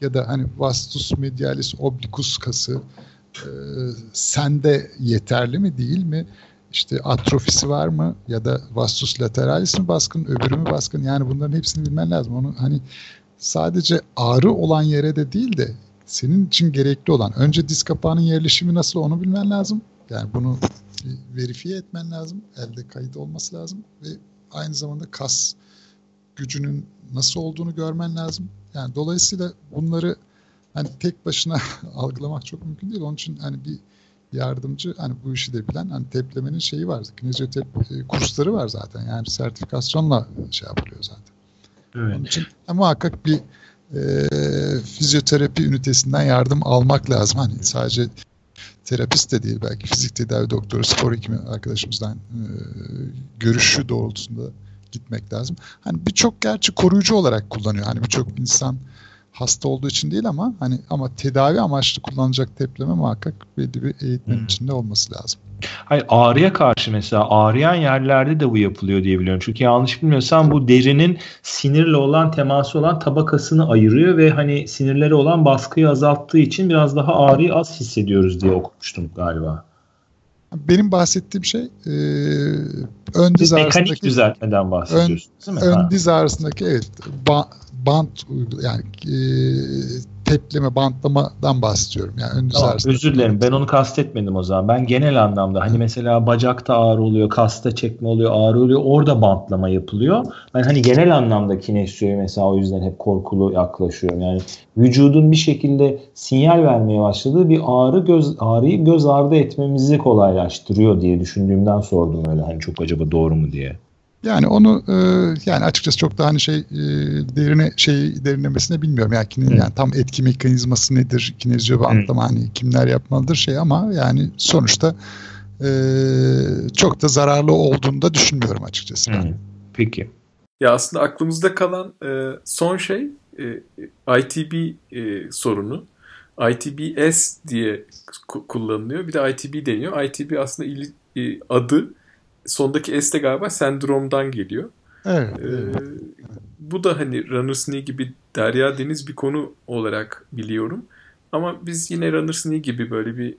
Ya da hani vastus medialis obliquus kası e, sende yeterli mi değil mi? İşte atrofisi var mı ya da vastus lateralis mi baskın, öbürü mü baskın? Yani bunların hepsini bilmen lazım. Onu hani sadece ağrı olan yere de değil de senin için gerekli olan önce diz kapağının yerleşimi nasıl onu bilmen lazım. Yani bunu verifiye etmen lazım. Elde kayıt olması lazım ve aynı zamanda kas gücünün nasıl olduğunu görmen lazım. Yani dolayısıyla bunları hani tek başına (laughs) algılamak çok mümkün değil. Onun için hani bir yardımcı hani bu işi de bilen hani teplemenin şeyi var. Kinezyotep e, kursları var zaten. Yani sertifikasyonla şey yapılıyor zaten. Evet. Onun için e, muhakkak bir e, fizyoterapi ünitesinden yardım almak lazım. Hani sadece terapist de değil belki fizik tedavi doktoru, spor hekimi arkadaşımızdan e, görüşü doğrultusunda gitmek lazım. Hani birçok gerçi koruyucu olarak kullanıyor. Hani birçok insan hasta olduğu için değil ama hani ama tedavi amaçlı kullanacak tepleme muhakkak belli bir eğitmenin hmm. içinde olması lazım. Hayır ağrıya karşı mesela ağrıyan yerlerde de bu yapılıyor diye biliyorum. Çünkü yanlış bilmiyorsam bu derinin sinirle olan teması olan tabakasını ayırıyor ve hani sinirleri olan baskıyı azalttığı için biraz daha ağrıyı az hissediyoruz diye okumuştum galiba. Benim bahsettiğim şey e, ön diz ağrısındaki mekanik düzeltmeden bahsediyorsunuz ön, değil mi? Ön ha. diz ağrısındaki evet ba, bant yani e, tepleme, bantlamadan bahsediyorum. Yani ön tamam, özür dilerim. Ben onu kastetmedim o zaman. Ben genel anlamda hani mesela bacakta ağrı oluyor, kasta çekme oluyor, ağrı oluyor. Orada bantlama yapılıyor. Ben hani genel anlamda kinesiyoya mesela o yüzden hep korkulu yaklaşıyorum. Yani vücudun bir şekilde sinyal vermeye başladığı bir ağrı göz ağrıyı göz ardı etmemizi kolaylaştırıyor diye düşündüğümden sordum öyle. Hani çok acaba doğru mu diye. Yani onu e, yani açıkçası çok da hani şey e, derine şey derinlemesine bilmiyorum. Yani, kine, yani tam etki mekanizması nedir? Kinezio bantlama hani kimler yapmalıdır şey ama yani sonuçta e, çok da zararlı olduğunu da düşünmüyorum açıkçası. Ben. Peki. Ya aslında aklımızda kalan e, son şey e, ITB e, sorunu. ITBS diye kullanılıyor. Bir de ITB deniyor. ITB aslında il, e, adı sondaki S de galiba sendromdan geliyor. Evet, ee, Bu da hani Runner's Knee gibi derya deniz bir konu olarak biliyorum. Ama biz yine Runner's Knee gibi böyle bir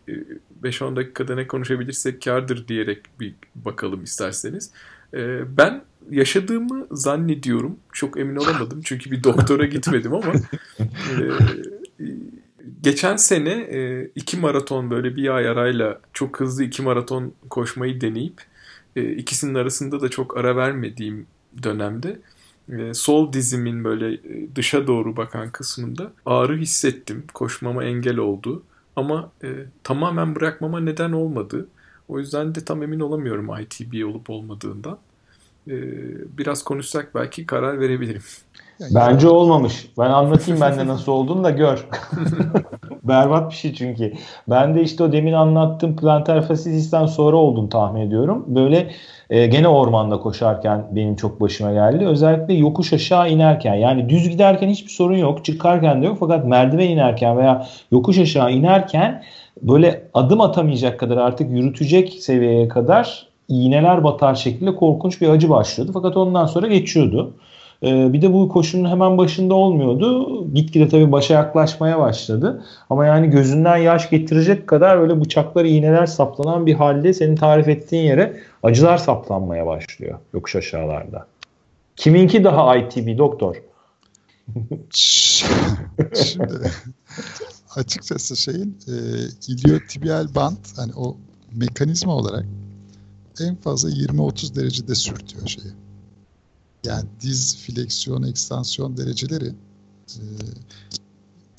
5-10 e, dakikada ne konuşabilirsek kardır diyerek bir bakalım isterseniz. Ee, ben yaşadığımı zannediyorum. Çok emin olamadım çünkü bir doktora (laughs) gitmedim ama e, geçen sene e, iki maraton böyle bir ay arayla çok hızlı iki maraton koşmayı deneyip e, ikisinin arasında da çok ara vermediğim dönemde e, sol dizimin böyle e, dışa doğru bakan kısmında ağrı hissettim. Koşmama engel oldu. Ama e, tamamen bırakmama neden olmadı. O yüzden de tam emin olamıyorum ITB olup olmadığından. E, biraz konuşsak belki karar verebilirim. Yani Bence yani... olmamış. Ben anlatayım bende (laughs) nasıl olduğunu da gör. (laughs) Berbat bir şey çünkü. Ben de işte o demin anlattığım plantar fasitisten sonra olduğunu tahmin ediyorum. Böyle e, gene ormanda koşarken benim çok başıma geldi. Özellikle yokuş aşağı inerken yani düz giderken hiçbir sorun yok. Çıkarken de yok fakat merdiven inerken veya yokuş aşağı inerken böyle adım atamayacak kadar artık yürütecek seviyeye kadar iğneler batar şekilde korkunç bir acı başlıyordu. Fakat ondan sonra geçiyordu. Ee, bir de bu koşunun hemen başında olmuyordu. Gitgide tabii başa yaklaşmaya başladı. Ama yani gözünden yaş getirecek kadar böyle bıçaklar, iğneler saplanan bir halde senin tarif ettiğin yere acılar saplanmaya başlıyor yokuş aşağılarda. Kiminki daha ITB doktor? Şimdi açıkçası şeyin e, iliotibial bant hani o mekanizma olarak en fazla 20-30 derecede sürtüyor şeyi. Yani diz, fleksiyon, ekstansiyon dereceleri e,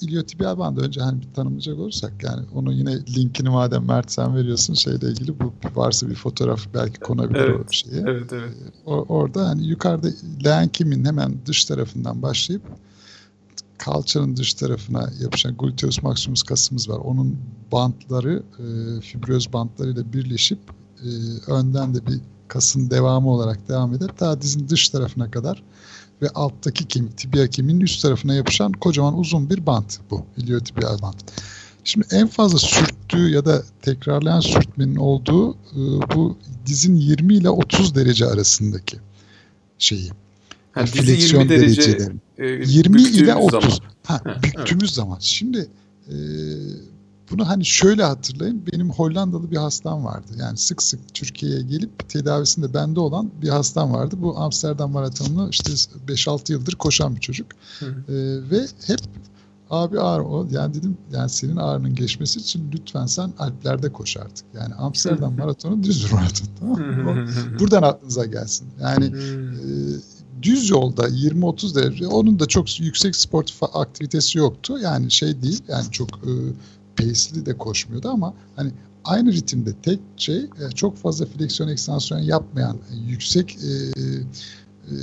iliotibial bandı önce hani bir tanımlayacak olursak yani onu yine linkini madem Mert sen veriyorsun şeyle ilgili bu varsa bir fotoğraf belki konabilir evet, o şeye. Evet evet. O, orada hani yukarıda leğen hemen dış tarafından başlayıp kalçanın dış tarafına yapışan gluteus maximus kasımız var. Onun bantları e, fibröz bantlarıyla birleşip e, önden de bir kasın devamı olarak devam eder. Daha dizin dış tarafına kadar ve alttaki kemik, tibia kemiğinin üst tarafına yapışan kocaman uzun bir bant bu. Iliotibial bant. Şimdi en fazla sürttüğü ya da tekrarlayan sürtmenin olduğu e, bu dizin 20 ile 30 derece arasındaki şeyi. Ha, dizi 20 derece e, 20 ile 30. Zaman. Ha, büktüğümüz evet. zaman. Şimdi e, bunu hani şöyle hatırlayın. Benim Hollandalı bir hastam vardı. Yani sık sık Türkiye'ye gelip tedavisinde bende olan bir hastam vardı. Bu Amsterdam Maratonu'nu işte 5-6 yıldır koşan bir çocuk. Hı hı. Ee, ve hep abi ağrı o. Yani dedim yani senin ağrının geçmesi için lütfen sen Alplerde koş artık. Yani Amsterdam Maratonu düz maraton. Tamam mı? Buradan aklınıza gelsin. Yani e, düz yolda 20-30 derece onun da çok yüksek sportif aktivitesi yoktu. Yani şey değil yani çok e, pace'li de koşmuyordu ama hani aynı ritimde tek şey e, çok fazla fleksiyon ekstansiyon yapmayan e, yüksek e, e,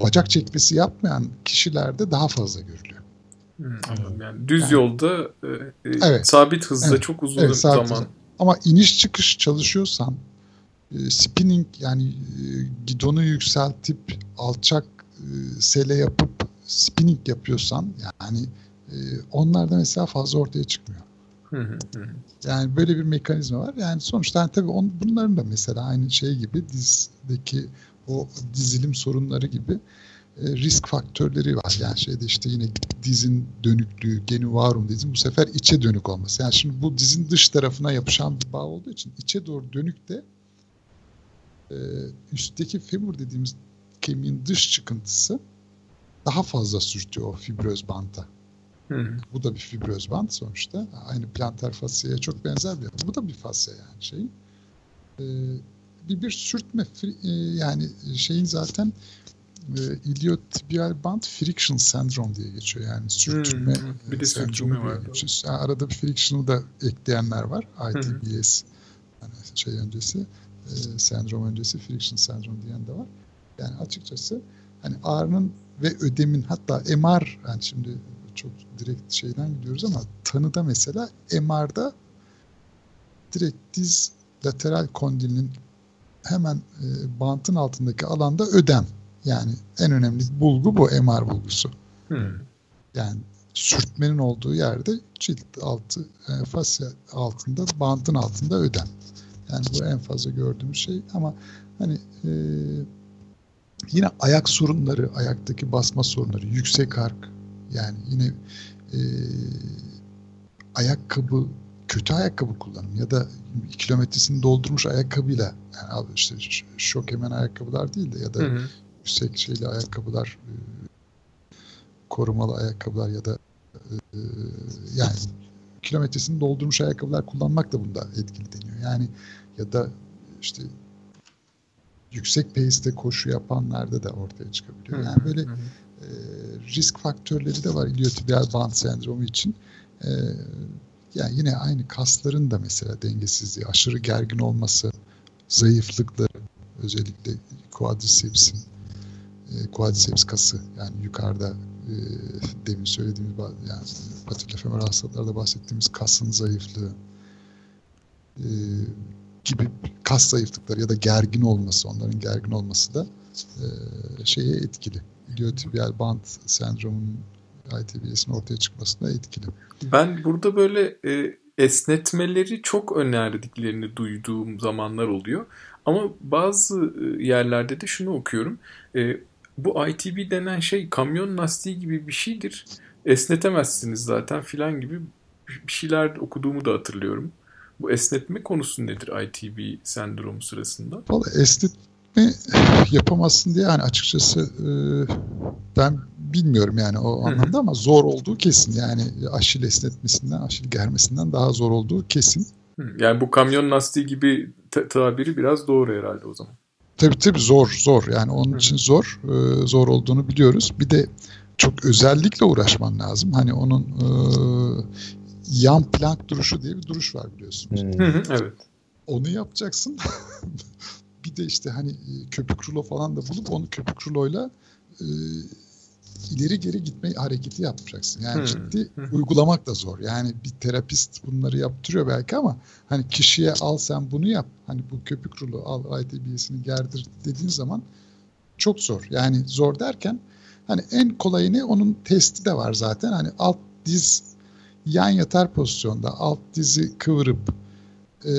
bacak çekmesi yapmayan kişilerde daha fazla görülüyor. Hmm, Yani düz yani, yolda e, e, evet, sabit hızda evet, çok uzun evet, zaman. Hızda. Ama iniş çıkış çalışıyorsan e, spinning yani e, gidonu yükseltip alçak e, sele yapıp spinning yapıyorsan yani e, onlar da mesela fazla ortaya çıkmıyor. yani böyle bir mekanizma var. Yani sonuçta yani tabii on, bunların da mesela aynı şey gibi dizdeki o dizilim sorunları gibi e, risk faktörleri var. Yani şeyde işte yine dizin dönüklüğü, genu varum dizin bu sefer içe dönük olması. Yani şimdi bu dizin dış tarafına yapışan bir bağ olduğu için içe doğru dönük de e, üstteki femur dediğimiz kemiğin dış çıkıntısı daha fazla sürtüyor o fibröz banta. Hı Bu da bir fibröz band sonuçta. Aynı plantar fasyaya çok benzer bir Bu da bir fasya yani şey. Ee, bir bir sürtme e, yani şeyin zaten e, iliotibial band friction sendrom diye geçiyor. Yani sürtünme hmm, bir de sürtünme var. Yani arada bir friction'ı da ekleyenler var. ITBS yani şey öncesi e, sendrom öncesi friction sendrom diyen de var. Yani açıkçası hani ağrının ve ödemin hatta MR yani şimdi çok direkt şeyden gidiyoruz ama tanıda mesela MR'da direkt diz lateral kondilinin hemen e, bantın altındaki alanda ödem. Yani en önemli bulgu bu MR bulgusu. Hmm. Yani sürtmenin olduğu yerde cilt altı e, fasya altında bantın altında ödem. Yani bu en fazla gördüğümüz şey ama hani e, yine ayak sorunları, ayaktaki basma sorunları, yüksek ark, yani yine e, ayakkabı kötü ayakkabı kullanım ya da kilometresini doldurmuş ayakkabıyla yani işte şok hemen ayakkabılar değil de ya da hı hı. yüksek şeyli ayakkabılar e, korumalı ayakkabılar ya da e, yani kilometresini doldurmuş ayakkabılar kullanmak da bunda etkili deniyor. Yani ya da işte yüksek pace'de koşu yapanlarda da ortaya çıkabiliyor. Yani böyle hı hı e, risk faktörleri de var iliotibial band sendromu için. E, yani yine aynı kasların da mesela dengesizliği, aşırı gergin olması, zayıflıkları, özellikle quadriceps'in e, quadriceps kası yani yukarıda e, demin söylediğimiz yani patellofemoral hastalıklarda bahsettiğimiz kasın zayıflığı e, gibi kas zayıflıkları ya da gergin olması, onların gergin olması da e, şeye etkili. İliotibial band sendromunun ITBS'in ortaya çıkmasına etkili. Ben burada böyle e, esnetmeleri çok önerdiklerini duyduğum zamanlar oluyor. Ama bazı e, yerlerde de şunu okuyorum. E, bu ITB denen şey kamyon lastiği gibi bir şeydir. Esnetemezsiniz zaten filan gibi bir şeyler okuduğumu da hatırlıyorum. Bu esnetme konusu nedir ITB sendromu sırasında? Valla esnetme yapamazsın diye yani açıkçası e, ben bilmiyorum yani o anlamda ama zor olduğu kesin. Yani aşil esnetmesinden, aşil germesinden daha zor olduğu kesin. Yani bu kamyon lastiği gibi tabiri biraz doğru herhalde o zaman. Tabii tabii zor zor yani onun için zor e, zor olduğunu biliyoruz. Bir de çok özellikle uğraşman lazım. Hani onun e, yan plank duruşu diye bir duruş var biliyorsunuz. evet. Onu yapacaksın. (laughs) bir de işte hani e, köpük rulo falan da bulup onu köpük ruloyla e, ileri geri gitme hareketi yapacaksın. Yani hmm. ciddi uygulamak da zor. Yani bir terapist bunları yaptırıyor belki ama hani kişiye al sen bunu yap. Hani bu köpük rulo al ITBS'ini gerdir dediğin zaman çok zor. Yani zor derken hani en kolayını onun testi de var zaten. Hani alt diz yan yatar pozisyonda alt dizi kıvırıp e,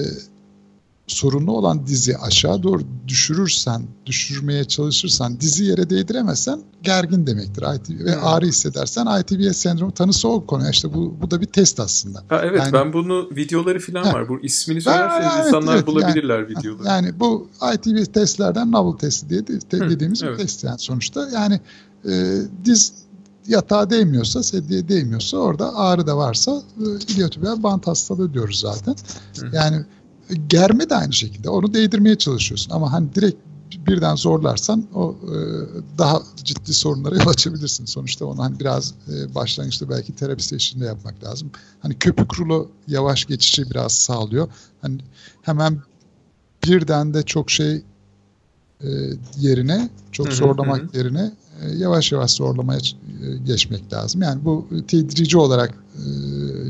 sorunlu olan dizi aşağı doğru düşürürsen, düşürmeye çalışırsan, dizi yere değdiremezsen gergin demektir. ITB, ve hmm. ağrı hissedersen ITBS sendromu tanısı o konu. İşte bu, bu da bir test aslında. Ha, evet yani, ben bunu videoları falan ha, var. Bu ismini söylerseniz evet, insanlar evet, bulabilirler yani, videoları. Yani bu ITBS testlerden novel testi diye de, te, dediğimiz evet. bir test yani sonuçta. Yani e, diz yatağa değmiyorsa, sedyeye değmiyorsa orada ağrı da varsa e, iliotibial bant hastalığı diyoruz zaten. Hı. Yani germe de aynı şekilde. Onu değdirmeye çalışıyorsun. Ama hani direkt birden zorlarsan o e, daha ciddi sorunlara (laughs) yol açabilirsin. Sonuçta onu hani biraz e, başlangıçta belki terapist eşliğinde yapmak lazım. Hani köpük rulo yavaş geçişi biraz sağlıyor. Hani hemen birden de çok şey e, yerine, çok zorlamak yerine e, yavaş yavaş zorlamaya e, geçmek lazım. Yani bu tedrici olarak e,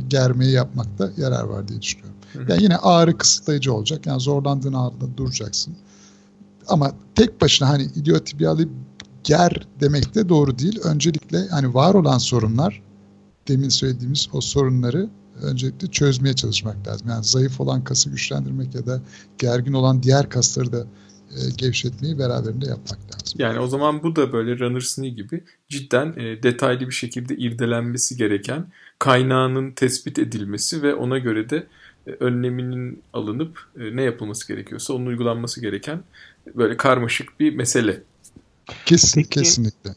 germeyi yapmakta yarar var diye düşünüyorum. Yani yine ağrı kısıtlayıcı olacak. Yani zorlandığın ağrıda duracaksın. Ama tek başına hani idiotibiyali ger demek de doğru değil. Öncelikle hani var olan sorunlar demin söylediğimiz o sorunları öncelikle çözmeye çalışmak lazım. Yani zayıf olan kası güçlendirmek ya da gergin olan diğer kasları da e, gevşetmeyi beraberinde yapmak lazım. Yani o zaman bu da böyle runner's knee gibi cidden e, detaylı bir şekilde irdelenmesi gereken kaynağının tespit edilmesi ve ona göre de önleminin alınıp e, ne yapılması gerekiyorsa onun uygulanması gereken böyle karmaşık bir mesele. Kesin, Peki, kesinlikle.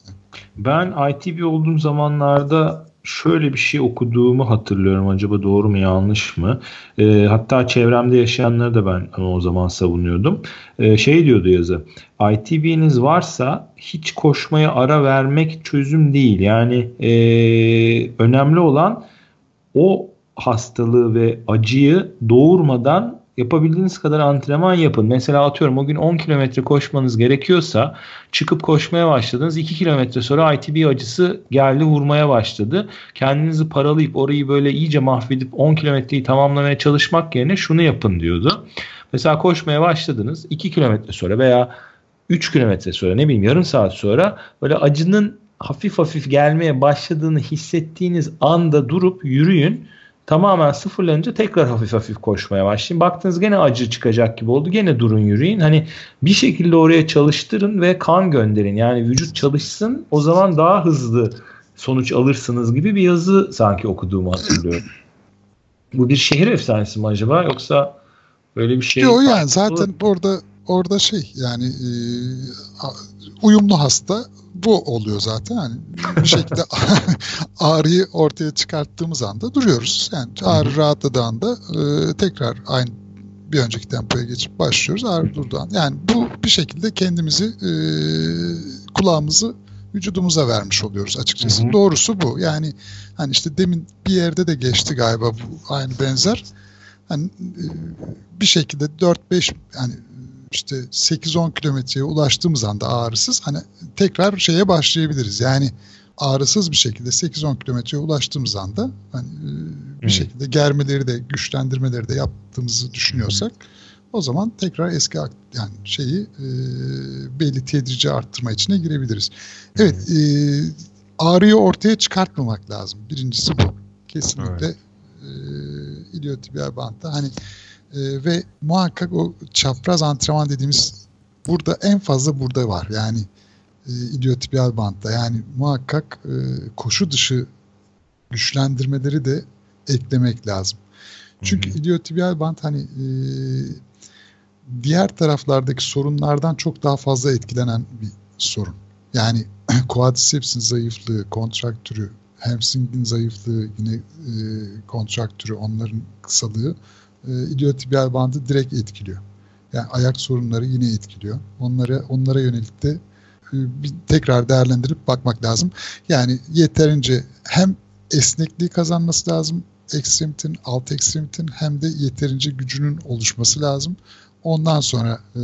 Ben ITB olduğum zamanlarda şöyle bir şey okuduğumu hatırlıyorum. Acaba doğru mu yanlış mı? E, hatta çevremde yaşayanları da ben o zaman savunuyordum. E, şey diyordu yazı. ITB'niz varsa hiç koşmaya ara vermek çözüm değil. Yani e, önemli olan o hastalığı ve acıyı doğurmadan yapabildiğiniz kadar antrenman yapın. Mesela atıyorum o gün 10 kilometre koşmanız gerekiyorsa çıkıp koşmaya başladınız. 2 kilometre sonra ITB acısı geldi vurmaya başladı. Kendinizi paralayıp orayı böyle iyice mahvedip 10 kilometreyi tamamlamaya çalışmak yerine şunu yapın diyordu. Mesela koşmaya başladınız 2 kilometre sonra veya 3 kilometre sonra ne bileyim yarım saat sonra böyle acının hafif hafif gelmeye başladığını hissettiğiniz anda durup yürüyün tamamen sıfırlanınca tekrar hafif hafif koşmaya başlayın. Baktınız gene acı çıkacak gibi oldu. Gene durun yürüyün. Hani bir şekilde oraya çalıştırın ve kan gönderin. Yani vücut çalışsın. O zaman daha hızlı sonuç alırsınız gibi bir yazı sanki okuduğumu hatırlıyorum. Bu bir şehir efsanesi mi acaba yoksa böyle bir şey? Yok yani zaten orada orada şey yani e, uyumlu hasta bu oluyor zaten. Yani bir şekilde (laughs) ağrıyı ortaya çıkarttığımız anda duruyoruz. Yani ağrı rahatladığı anda e, tekrar aynı bir önceki tempoya geçip başlıyoruz. Ağrı durduğu an. Yani bu bir şekilde kendimizi e, kulağımızı vücudumuza vermiş oluyoruz açıkçası. Hı hı. Doğrusu bu. Yani hani işte demin bir yerde de geçti galiba bu aynı benzer. Hani e, bir şekilde 4-5 yani işte 8-10 kilometreye ulaştığımız anda ağrısız hani tekrar şeye başlayabiliriz. Yani ağrısız bir şekilde 8-10 kilometreye ulaştığımız anda hani bir hmm. şekilde germeleri de güçlendirmeleri de yaptığımızı düşünüyorsak hmm. o zaman tekrar eski yani şeyi e, belli tedrici arttırma içine girebiliriz. Evet, e, ağrıyı ortaya çıkartmamak lazım. Birincisi bu. Kesinlikle evet. e, iliotibial bantta hani e, ve muhakkak o çapraz antrenman dediğimiz burada en fazla burada var. Yani e, iliotibial bantta yani muhakkak e, koşu dışı güçlendirmeleri de eklemek lazım. Çünkü hı hı. iliotibial bant hani e, diğer taraflardaki sorunlardan çok daha fazla etkilenen bir sorun. Yani (clears throat) quadriceps'in zayıflığı, kontraktürü, hamstring'in zayıflığı, yine e, kontraktürü, onların kısalığı e, iliotibial bandı direkt etkiliyor. Yani ayak sorunları yine etkiliyor. Onlara onlara yönelik de e, tekrar değerlendirip bakmak lazım. Yani yeterince hem esnekliği kazanması lazım ekstremitin, alt ekstremitin hem de yeterince gücünün oluşması lazım. Ondan sonra e,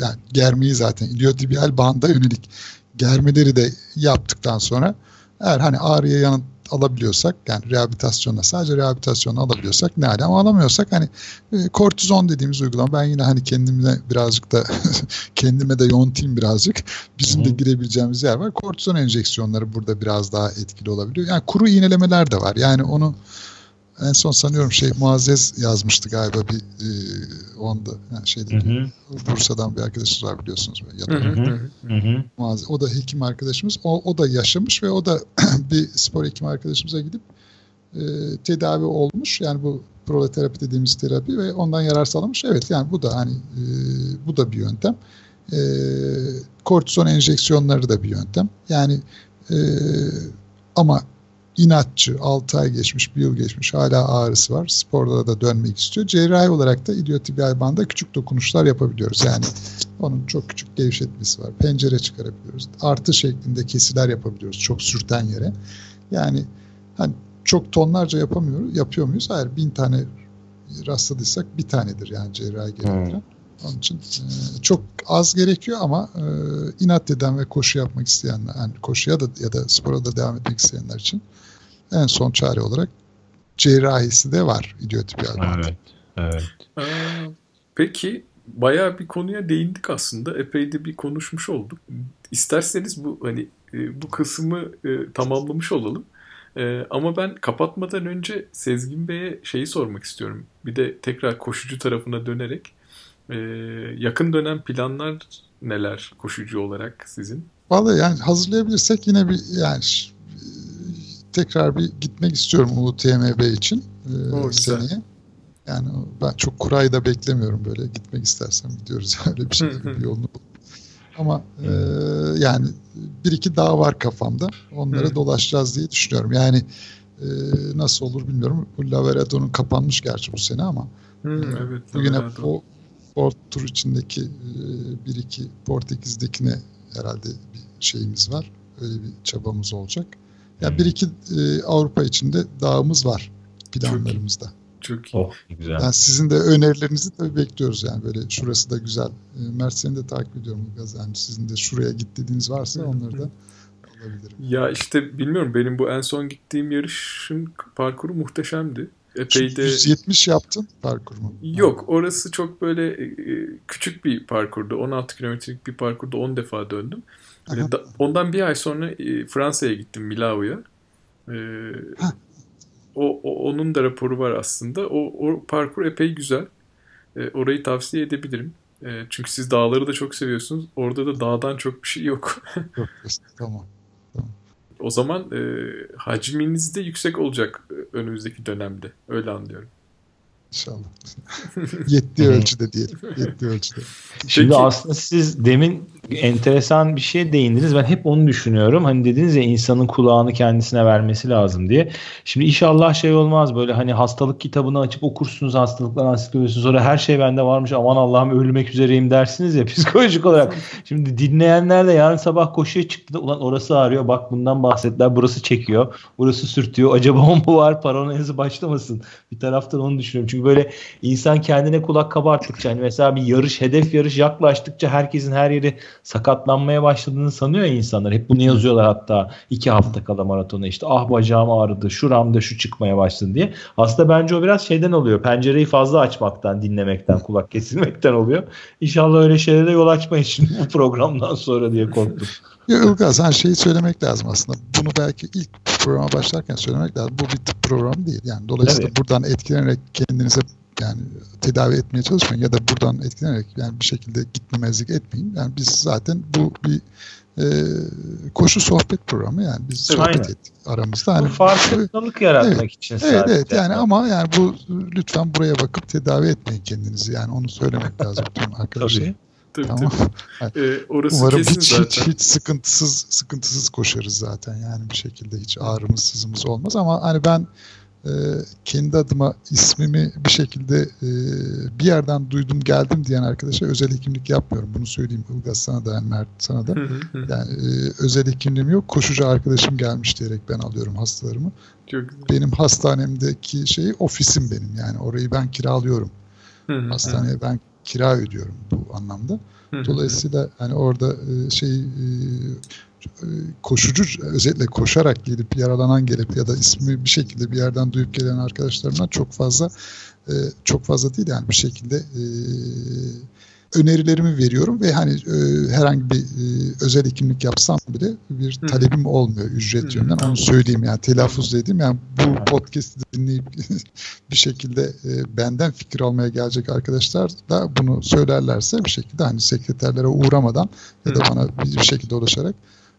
yani germeyi zaten iliotibial banda yönelik germeleri de yaptıktan sonra eğer hani ağrıya yanıt alabiliyorsak yani rehabilitasyonla sadece rehabilitasyonla alabiliyorsak ne ama alamıyorsak hani e, kortizon dediğimiz uygulama ben yine hani kendime birazcık da (laughs) kendime de yontayım birazcık bizim de girebileceğimiz yer var. Kortizon enjeksiyonları burada biraz daha etkili olabiliyor. Yani kuru iğnelemeler de var. Yani onu en son sanıyorum şey Muazzez yazmıştı galiba bir e, onda yani şeyde hı hı. Bursa'dan bir arkadaşımız var biliyorsunuz ya da hı. Hı. hı. Muazzez, o da hekim arkadaşımız. O, o da yaşamış ve o da (clears throat) bir spor hekim arkadaşımıza gidip e, tedavi olmuş. Yani bu proloterapi dediğimiz terapi ve ondan yarar sağlamış. Evet yani bu da hani e, bu da bir yöntem. E, kortizon enjeksiyonları da bir yöntem. Yani e, ama inatçı, 6 ay geçmiş, 1 yıl geçmiş, hala ağrısı var. Sporlara da dönmek istiyor. Cerrahi olarak da iliotibial banda küçük dokunuşlar yapabiliyoruz. Yani onun çok küçük gevşetmesi var. Pencere çıkarabiliyoruz. Artı şeklinde kesiler yapabiliyoruz çok sürten yere. Yani hani çok tonlarca yapamıyoruz, yapıyor muyuz? Hayır, bin tane rastladıysak bir tanedir yani cerrahi gerektiren. Hmm. Onun için e, çok az gerekiyor ama e, inat eden ve koşu yapmak isteyenler, yani koşuya da ya da spora da devam etmek isteyenler için en son çare olarak cerrahisi de var idiotipi Evet, evet. peki bayağı bir konuya değindik aslında. Epey de bir konuşmuş olduk. İsterseniz bu hani e, bu kısmı e, tamamlamış olalım. E, ama ben kapatmadan önce Sezgin Bey'e şeyi sormak istiyorum. Bir de tekrar koşucu tarafına dönerek yakın dönem planlar neler koşucu olarak sizin? Vallahi yani hazırlayabilirsek yine bir yani tekrar bir gitmek istiyorum UTMB için e, seneye. Yani ben çok kurayı da beklemiyorum böyle gitmek istersem gidiyoruz (laughs) öyle bir şey bir yolunu Ama e, yani bir iki dağ var kafamda. Onları dolaşacağız diye düşünüyorum. Yani e, nasıl olur bilmiyorum. Bu Lavaredo'nun kapanmış gerçi bu sene ama Hı, evet, bugüne o Port Tur içindeki e, bir iki Portekiz'dekine herhalde bir şeyimiz var. Öyle bir çabamız olacak. Yani bir iki e, Avrupa içinde dağımız var planlarımızda. Çok, çok iyi. Oh, güzel. Yani sizin de önerilerinizi tabii bekliyoruz yani böyle şurası da güzel. E, Mert seni de takip ediyorum Gaz. Yani sizin de şuraya git dediğiniz varsa onları da alabilirim. Ya işte bilmiyorum benim bu en son gittiğim yarışın parkuru muhteşemdi. Epey de... 170 yaptın parkur mu? Yok orası çok böyle e, e, küçük bir parkurdu. 16 kilometrelik bir parkurda 10 defa döndüm. Da, ondan bir ay sonra e, Fransa'ya gittim Milau'ya. E, o, o onun da raporu var aslında. O, o parkur epey güzel. E, orayı tavsiye edebilirim. E, çünkü siz dağları da çok seviyorsunuz. Orada da dağdan çok bir şey yok. (laughs) yok tamam. tamam. O zaman e, hacminiz de yüksek olacak e, önümüzdeki dönemde. Öyle anlıyorum. İnşallah. (laughs) Yettiği ölçüde diyelim. Yettiği ölçüde. Şimdi Peki. aslında siz demin enteresan bir şey değindiniz. Ben hep onu düşünüyorum. Hani dediniz ya insanın kulağını kendisine vermesi lazım diye. Şimdi inşallah şey olmaz böyle hani hastalık kitabını açıp okursunuz hastalıklar ansiklopedisini sonra her şey bende varmış aman Allah'ım ölmek üzereyim dersiniz ya (laughs) psikolojik olarak. Şimdi dinleyenler de yarın sabah koşuya çıktı da ulan orası ağrıyor bak bundan bahsettiler burası çekiyor burası sürtüyor acaba o mu var paranoyası başlamasın. Bir taraftan onu düşünüyorum. Çünkü Çünkü böyle insan kendine kulak kabarttıkça hani mesela bir yarış hedef yarış yaklaştıkça herkesin her yeri sakatlanmaya başladığını sanıyor insanlar. Hep bunu yazıyorlar hatta iki hafta kala maratona işte ah bacağım ağrıdı şuramda şu çıkmaya başladı diye. Aslında bence o biraz şeyden oluyor. Pencereyi fazla açmaktan, dinlemekten, kulak kesilmekten oluyor. İnşallah öyle şeylere yol açmayız şimdi bu programdan sonra diye korktum. Ya Ilgaz hani şeyi söylemek lazım aslında. Bunu belki ilk programa başlarken söylemek lazım. Bu bir tıp programı değil. Yani dolayısıyla Tabii. buradan etkilenerek kendinize yani tedavi etmeye çalışmayın ya da buradan etkilenerek yani bir şekilde gitmemezlik etmeyin. Yani biz zaten bu bir e, koşu sohbet programı yani biz sohbet Aynen. ettik aramızda. Hani, bu farkındalık yaratmak evet, için Evet evet yani ama yani bu lütfen buraya bakıp tedavi etmeyin kendinizi yani onu söylemek lazım tüm arkadaşlar. Tabii. Tabii, tamam. tabii. (laughs) Ee, orası Umarım kesin hiç, zaten. hiç, hiç sıkıntısız sıkıntısız koşarız zaten yani bir şekilde hiç ağrımız sızımız olmaz ama hani ben e, kendi adıma ismimi bir şekilde e, bir yerden duydum geldim diyen arkadaşa özel hekimlik yapmıyorum. Bunu söyleyeyim Ilgaz sana da yani Mert sana da. yani e, özel hekimliğim yok. Koşucu arkadaşım gelmiş diyerek ben alıyorum hastalarımı. Çok benim hastanemdeki şey ofisim benim yani orayı ben kiralıyorum. Hastaneye ben kira ödüyorum bu anlamda. Dolayısıyla hani orada şey koşucu özellikle koşarak gelip yaralanan gelip ya da ismi bir şekilde bir yerden duyup gelen arkadaşlarımdan çok fazla çok fazla değil yani bir şekilde önerilerimi veriyorum ve hani e, herhangi bir e, özel hekimlik yapsam bile bir Hı. talebim olmuyor ücret yönünden. Onu söyleyeyim yani telaffuz edeyim. Yani bu podcast'i dinleyip (laughs) bir şekilde e, benden fikir almaya gelecek arkadaşlar da bunu söylerlerse bir şekilde hani sekreterlere uğramadan ya da bana bir şekilde ulaşarak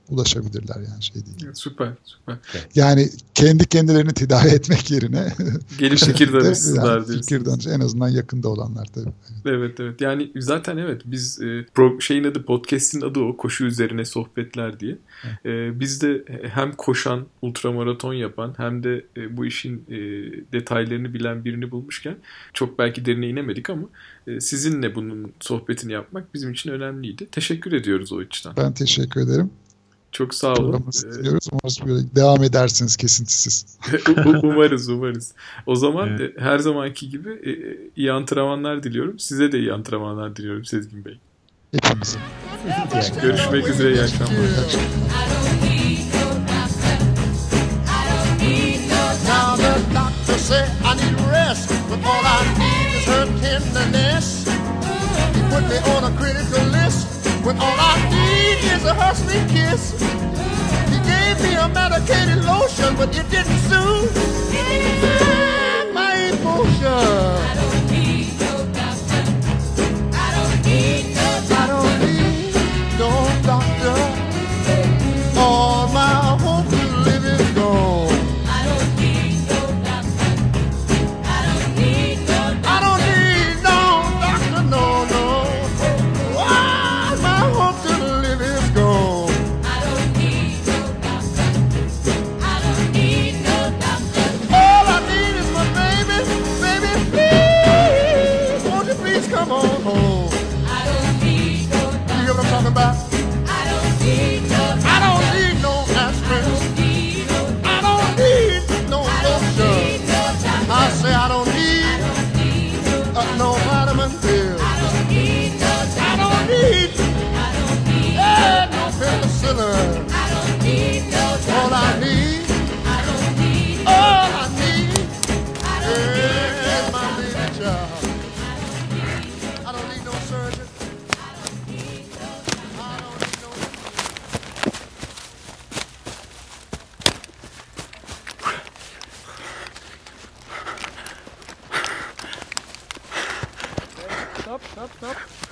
ulaşabilirler yani şey değil. Süper süper. Yani kendi kendilerini tedavi etmek yerine (laughs) gelip fikir danışsınlar yani Fikir danış en azından yakında olanlar tabii. Evet evet yani zaten evet biz e, pro, şeyin adı podcast'in adı o koşu üzerine sohbetler diye. E, biz de hem koşan ultramaraton yapan hem de e, bu işin e, detaylarını bilen birini bulmuşken çok belki derine inemedik ama e, sizinle bunun sohbetini yapmak bizim için önemliydi. Teşekkür ediyoruz o açıdan. Ben teşekkür ederim. Çok sağ olun. Diliyoruz. Umarız böyle devam edersiniz kesintisiz. (laughs) umarız umarız. O zaman evet. E, her zamanki gibi e, iyi antrenmanlar diliyorum. Size de iyi antrenmanlar diliyorum Sezgin Bey. Hepimize. Görüşmek üzere. İyi akşamlar. Put me on a critical list when all I need is a hustling kiss. He gave me a medicated lotion, but it didn't soothe my emotion.